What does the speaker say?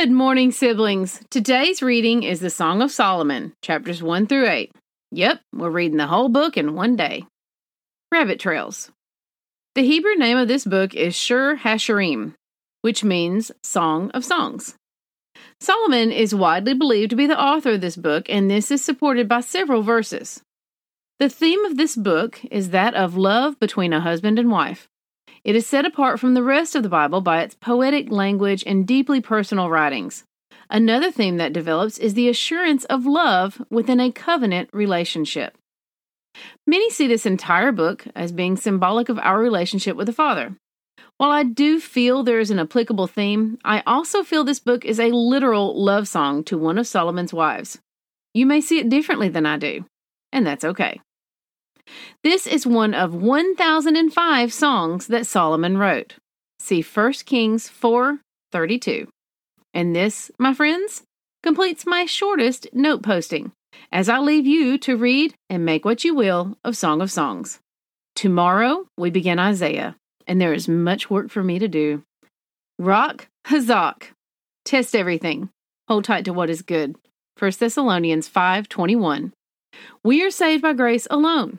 Good morning, siblings. Today's reading is the Song of Solomon, chapters 1 through 8. Yep, we're reading the whole book in one day. Rabbit Trails. The Hebrew name of this book is Shir Hashirim, which means Song of Songs. Solomon is widely believed to be the author of this book, and this is supported by several verses. The theme of this book is that of love between a husband and wife. It is set apart from the rest of the Bible by its poetic language and deeply personal writings. Another theme that develops is the assurance of love within a covenant relationship. Many see this entire book as being symbolic of our relationship with the Father. While I do feel there is an applicable theme, I also feel this book is a literal love song to one of Solomon's wives. You may see it differently than I do, and that's okay. This is one of 1005 songs that Solomon wrote. See 1 Kings 4:32. And this, my friends, completes my shortest note posting as I leave you to read and make what you will of Song of Songs. Tomorrow we begin Isaiah, and there is much work for me to do. Rock, Hazak. Test everything. Hold tight to what is good. 1 Thessalonians 5:21. We are saved by grace alone